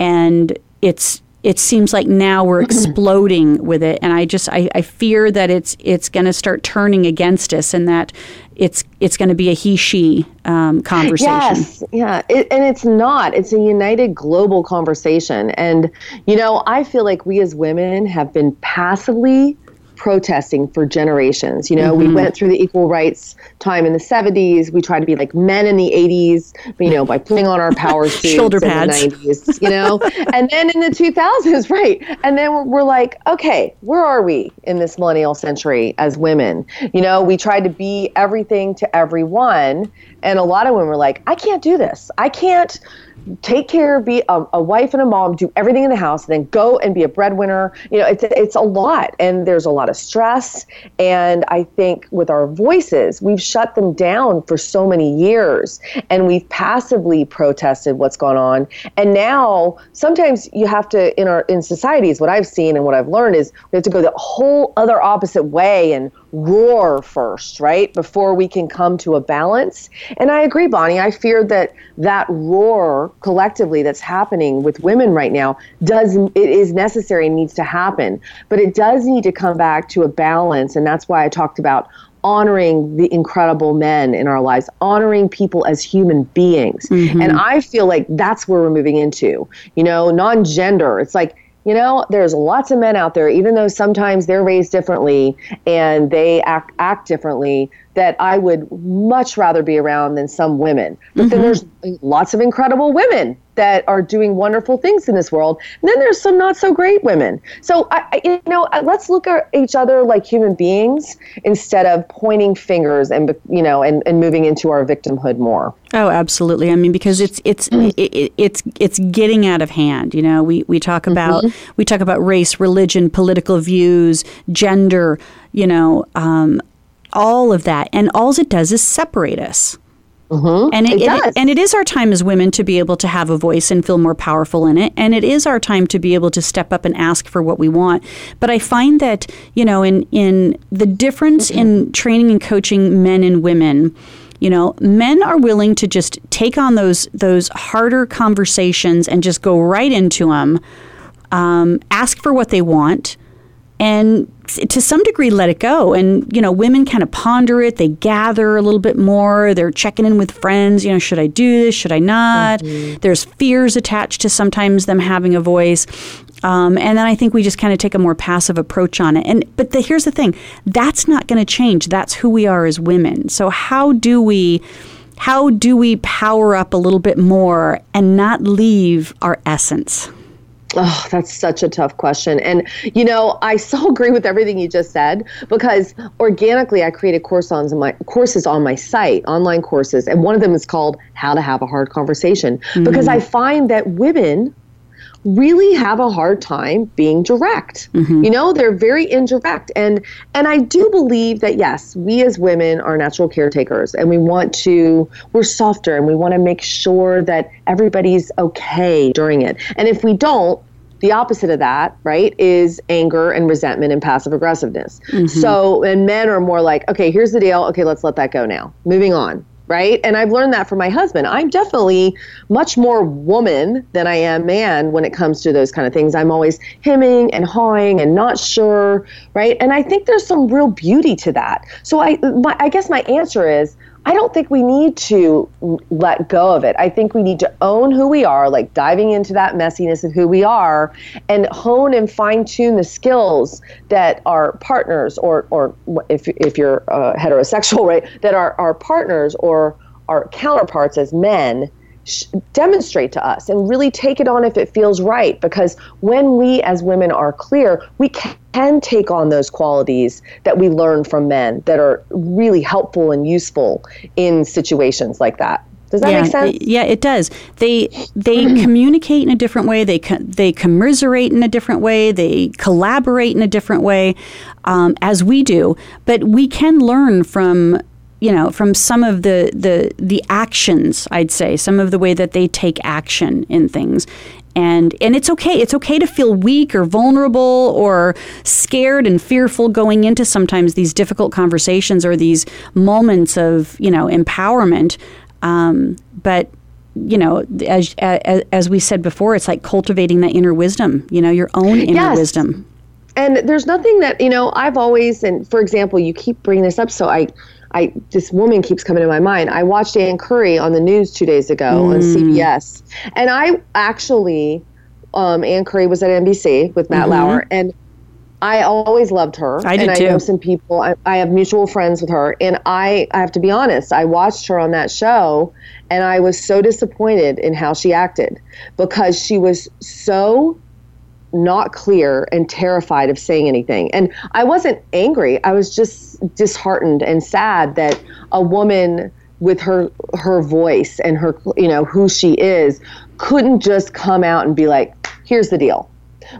and it's it seems like now we're exploding with it and I just I, I fear that it's it's gonna start turning against us and that it's it's gonna be a he she um, conversation. Yes, yeah, it, and it's not. It's a united global conversation, and you know, I feel like we as women have been passively protesting for generations. You know, we mm-hmm. went through the equal rights time in the 70s. We tried to be like men in the 80s, you know, by putting on our power suits Shoulder in pads. the 90s, you know. and then in the 2000s, right? And then we're, we're like, okay, where are we in this millennial century as women? You know, we tried to be everything to everyone, and a lot of women were like, I can't do this. I can't take care, be a, a wife and a mom, do everything in the house, and then go and be a breadwinner. You know, it's it's a lot, and there's a lot of stress. And I think with our voices, we've shut them down for so many years, and we've passively protested what's gone on. And now, sometimes you have to in our in societies, what I've seen and what I've learned is we have to go the whole other opposite way and roar first, right? Before we can come to a balance. And I agree, Bonnie. I fear that that roar collectively that's happening with women right now does it is necessary and needs to happen. But it does need to come back to a balance. And that's why I talked about honoring the incredible men in our lives, honoring people as human beings. Mm-hmm. And I feel like that's where we're moving into. You know, non gender. It's like, you know, there's lots of men out there, even though sometimes they're raised differently and they act, act differently, that I would much rather be around than some women. But mm-hmm. then there's lots of incredible women that are doing wonderful things in this world. And then there's some not so great women. So I, you know, let's look at each other like human beings instead of pointing fingers and you know and, and moving into our victimhood more. Oh, absolutely. I mean, because it's it's mm. it, it's it's getting out of hand. You know, we we talk about mm-hmm. we talk about race, religion, political views, gender. You know, um, all of that, and all it does is separate us. Mm-hmm. And it, it, it, and it is our time as women to be able to have a voice and feel more powerful in it. And it is our time to be able to step up and ask for what we want. But I find that you know, in in the difference mm-hmm. in training and coaching men and women. You know, men are willing to just take on those those harder conversations and just go right into them, um, ask for what they want, and to some degree let it go. And you know women kind of ponder it they gather a little bit more they're checking in with friends you know should i do this should i not? Mm-hmm. there's fears attached to sometimes them having a voice. Um, and then i think we just kind of take a more passive approach on it. And but the, here's the thing that's not going to change. That's who we are as women. So how do we how do we power up a little bit more and not leave our essence Oh, that's such a tough question. And, you know, I so agree with everything you just said because organically I created course on my, courses on my site, online courses. And one of them is called How to Have a Hard Conversation mm-hmm. because I find that women really have a hard time being direct. Mm-hmm. You know, they're very indirect and and I do believe that yes, we as women are natural caretakers and we want to we're softer and we want to make sure that everybody's okay during it. And if we don't, the opposite of that, right, is anger and resentment and passive aggressiveness. Mm-hmm. So, and men are more like, okay, here's the deal. Okay, let's let that go now. Moving on right? And I've learned that from my husband. I'm definitely much more woman than I am man when it comes to those kind of things. I'm always hemming and hawing and not sure, right? And I think there's some real beauty to that. So I, my, I guess my answer is I don't think we need to let go of it. I think we need to own who we are, like diving into that messiness of who we are, and hone and fine tune the skills that our partners, or or if if you're uh, heterosexual, right, that our our partners or our counterparts as men sh- demonstrate to us and really take it on if it feels right. Because when we as women are clear, we can take on those qualities that we learn from men that are really helpful and useful in situations like that. Does that yeah, make sense? Yeah, it does. They they communicate in a different way. They they commiserate in a different way. They collaborate in a different way, um, as we do. But we can learn from you know, from some of the, the the actions, I'd say, some of the way that they take action in things. And and it's okay. It's okay to feel weak or vulnerable or scared and fearful going into sometimes these difficult conversations or these moments of, you know, empowerment. Um, but you know, as, as, as we said before, it's like cultivating that inner wisdom, you know, your own inner yes. wisdom. And there's nothing that, you know, I've always, and for example, you keep bringing this up, so I, I this woman keeps coming to my mind. I watched Ann Curry on the news two days ago mm. on CBS, and I actually, um, Ann Curry was at NBC with Matt mm-hmm. Lauer, and I always loved her. I did and too. I know some people. I, I have mutual friends with her, and I, I have to be honest. I watched her on that show, and I was so disappointed in how she acted because she was so not clear and terrified of saying anything. And I wasn't angry. I was just disheartened and sad that a woman with her her voice and her you know who she is couldn't just come out and be like, "Here's the deal."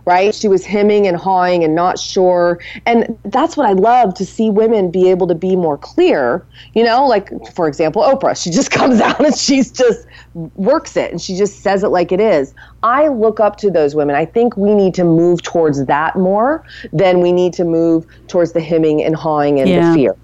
Right? She was hemming and hawing and not sure. And that's what I love to see women be able to be more clear. You know, like for example, Oprah, she just comes out and she's just works it and she just says it like it is. I look up to those women. I think we need to move towards that more than we need to move towards the hemming and hawing and Yeah. the fear.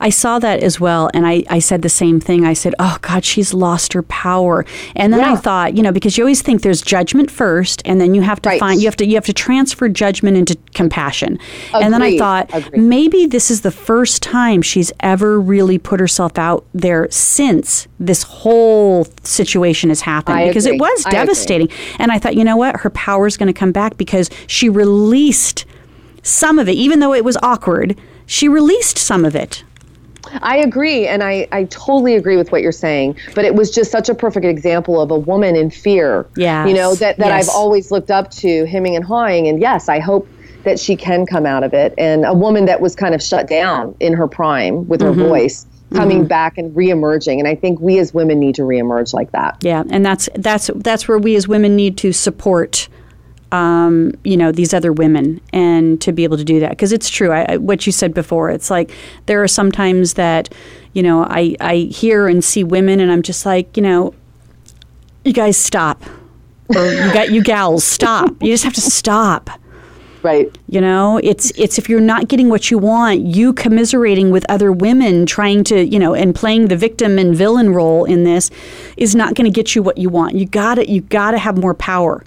I saw that as well, and I, I said the same thing. I said, "Oh God, she's lost her power." And then I thought, you know, because you always think there's judgment first, and then you have to Right. find you have to you have to transfer judgment into compassion. And then I thought Agreed. maybe this is the first time she's ever really put herself out there since this whole situation has happened I because it agree. was I devastating. And I thought, you know what, her power is going to come back because she released some of it, even though it was awkward. She released some of it. I agree, and I, I totally agree with what you're saying. But it was just such a perfect example of a woman in fear. Yeah. You know, that, that yes. I've always looked up to, hemming and hawing. And yes, I hope that she can come out of it. And a woman that was kind of shut down in her prime with her Mm-hmm. voice coming back and reemerging. And I think we as women need to reemerge like that. Yeah, and that's that's that's where we as women need to support, um, you know, these other women, and to be able to do that because it's true. I, I, what you said before, it's like there are sometimes that, you know, I I hear and see women, and I'm just like, you know, you guys stop, or you got you gals stop. You just have to stop. Right. You know, it's it's if you're not getting what you want, you commiserating with other women trying to, you know, and playing the victim and villain role in this is not going to get you what you want. You got to you got to have more power.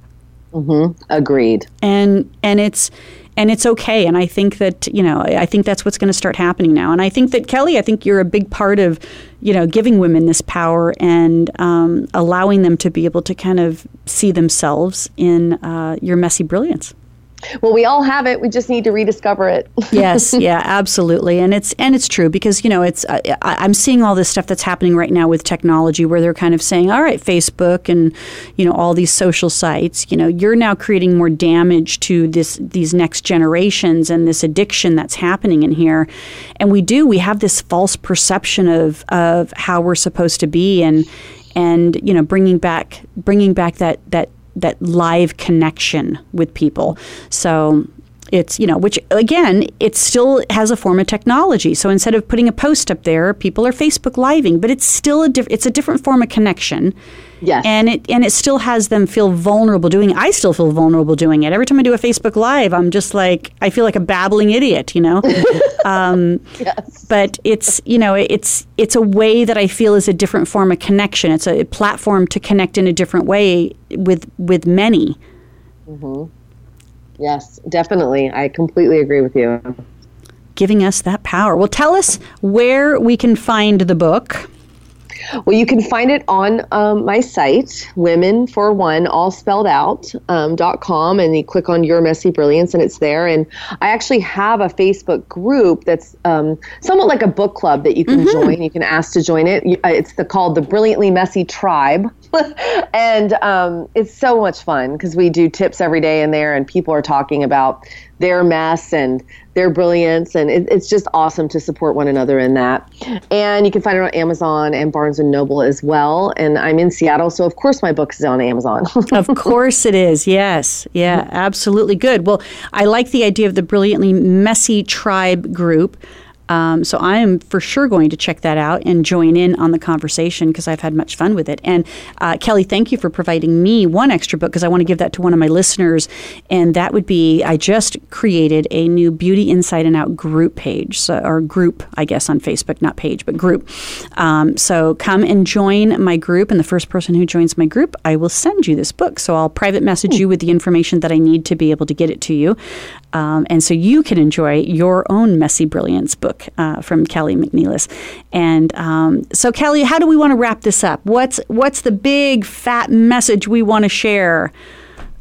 Agreed. And and it's and it's okay. And I think that you know I think that's what's going to start happening now. And I think that Kelly, I think you're a big part of you know giving women this power and um, allowing them to be able to kind of see themselves in uh, your messy brilliance. Well, we all have it. We just need to rediscover it. yes, yeah, absolutely, and it's and it's true because you know it's I, I'm seeing all this stuff that's happening right now with technology where they're kind of saying, all right, Facebook and you know all these social sites, you know, you're now creating more damage to this these next generations and this addiction that's happening in here, and we do we have this false perception of of how we're supposed to be and and you know bringing back bringing back that that that live connection with people. So it's you know which again it still has a form of technology. So instead of putting a post up there people are facebook living but it's still a diff- it's a different form of connection. Yes. and it and it still has them feel vulnerable doing i still feel vulnerable doing it. Every time i do a facebook live i'm just like i feel like a babbling idiot you know? Um, but it's you know it's it's a way that i feel is a different form of connection. It's a platform to connect in a different way with with many yes, definitely. I completely agree with you. giving us that power. Well, tell us where we can find the book. Well, you can find it on um, my site, women for one, all spelled out, um, dot com, and you click on Your Messy Brilliance, and it's there. And I actually have a Facebook group that's um, somewhat like a book club that you can join. You can ask to join it. Uh, It's the, called the Brilliantly Messy Tribe. and um, it's so much fun because we do tips every day in there, and people are talking about their mess and their brilliance, and it, it's just awesome to support one another in that. And you can find it on Amazon and Barnes and Noble as well. And I'm in Seattle, so of course my book is on Amazon. Of course it is. Yes. Yeah, absolutely good. Well, I like the idea of the brilliantly messy tribe group. Um, so I am for sure going to check that out and join in on the conversation because I've had much fun with it. And uh, Kelly, thank you for providing me one extra book because I want to give that to one of my listeners. And that would be I just created a new Beauty Inside and Out group page, so, or group, I guess, on Facebook, not page, but group. Um, so come and join my group. And the first person who joins my group, I will send you this book. So I'll private message you with the information that I need to be able to get it to you. Um, and so you can enjoy your own Messy Brilliance book uh, from Kelly McNelis. And um, so, Kelly, how do we want to wrap this up? What's what's the big fat message we want to share?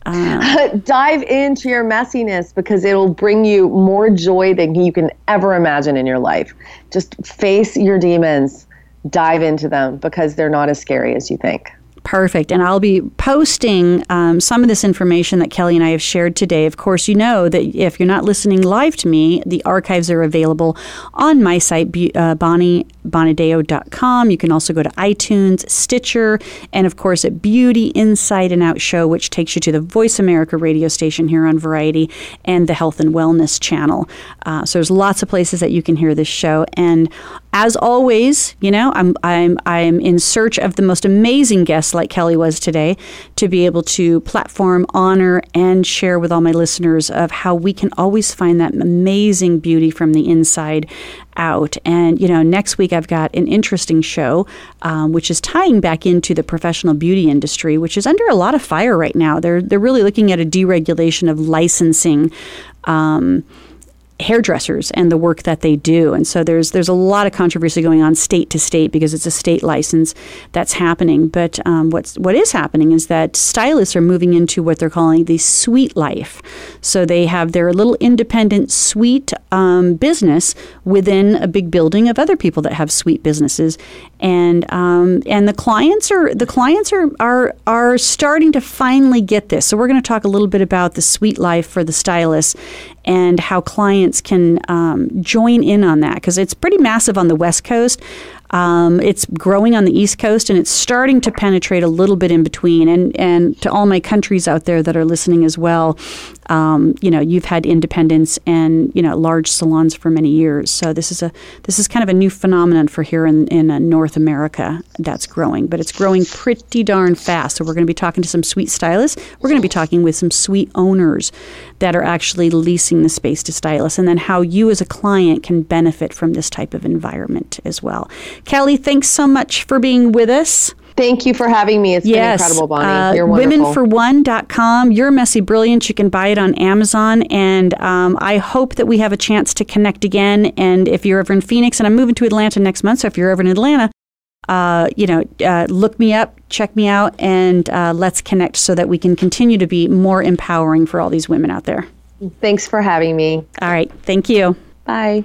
Dive into your messiness because it'll bring you more joy than you can ever imagine in your life. Just face your demons, dive into them because they're not as scary as you think. Perfect. And I'll be posting um, some of this information that Kelly and I have shared today. Of course, you know that if you're not listening live to me, the archives are available on my site, uh, bonniebonadeo.com. You can also go to iTunes, Stitcher, and of course at Beauty Inside and Out Show, which takes you to the Voice America radio station here on Variety and the Health and Wellness channel. Uh, so there's lots of places that you can hear this show. And as always, you know, I'm I'm I'm in search of the most amazing guests like Kelly was today to be able to platform, honor, and share with all my listeners of how we can always find that amazing beauty from the inside out. And you know, next week I've got an interesting show, um, which is tying back into the professional beauty industry, which is under a lot of fire right now. They're they're really looking at a deregulation of licensing. Um, hairdressers and the work that they do. And so there's there's a lot of controversy going on state to state because it's a state license that's happening. But um, what's what is happening is that stylists are moving into what they're calling the suite life. So they have their little independent suite um, business within a big building of other people that have suite businesses, and um, and the clients are the clients are are are starting to finally get this. So we're going to talk a little bit about the suite life for the stylists and how clients can um, join in on that because it's pretty massive on the West Coast. Um, it's growing on the East Coast and it's starting to penetrate a little bit in between. And, and to all my countries out there that are listening as well, um, you know, you've had independence and you know large salons for many years. So this is a this is kind of a new phenomenon for here in in uh, North America that's growing, but it's growing pretty darn fast. So we're going to be talking to some sweet stylists. We're going to be talking with some sweet owners that are actually leasing the space to stylists, and then how you as a client can benefit from this type of environment as well. Kelly, thanks so much for being with us. Thank you for having me. It's yes. been incredible, Bonnie. Uh, You're wonderful. Womenfor1.com. You're Messy brilliant. You can buy it on Amazon. And um, I hope that we have a chance to connect again. And if you're ever in Phoenix, and I'm moving to Atlanta next month, so if you're ever in Atlanta, uh, you know, uh, look me up, check me out, and uh, let's connect so that we can continue to be more empowering for all these women out there. Thanks for having me. All right. Thank you. Bye.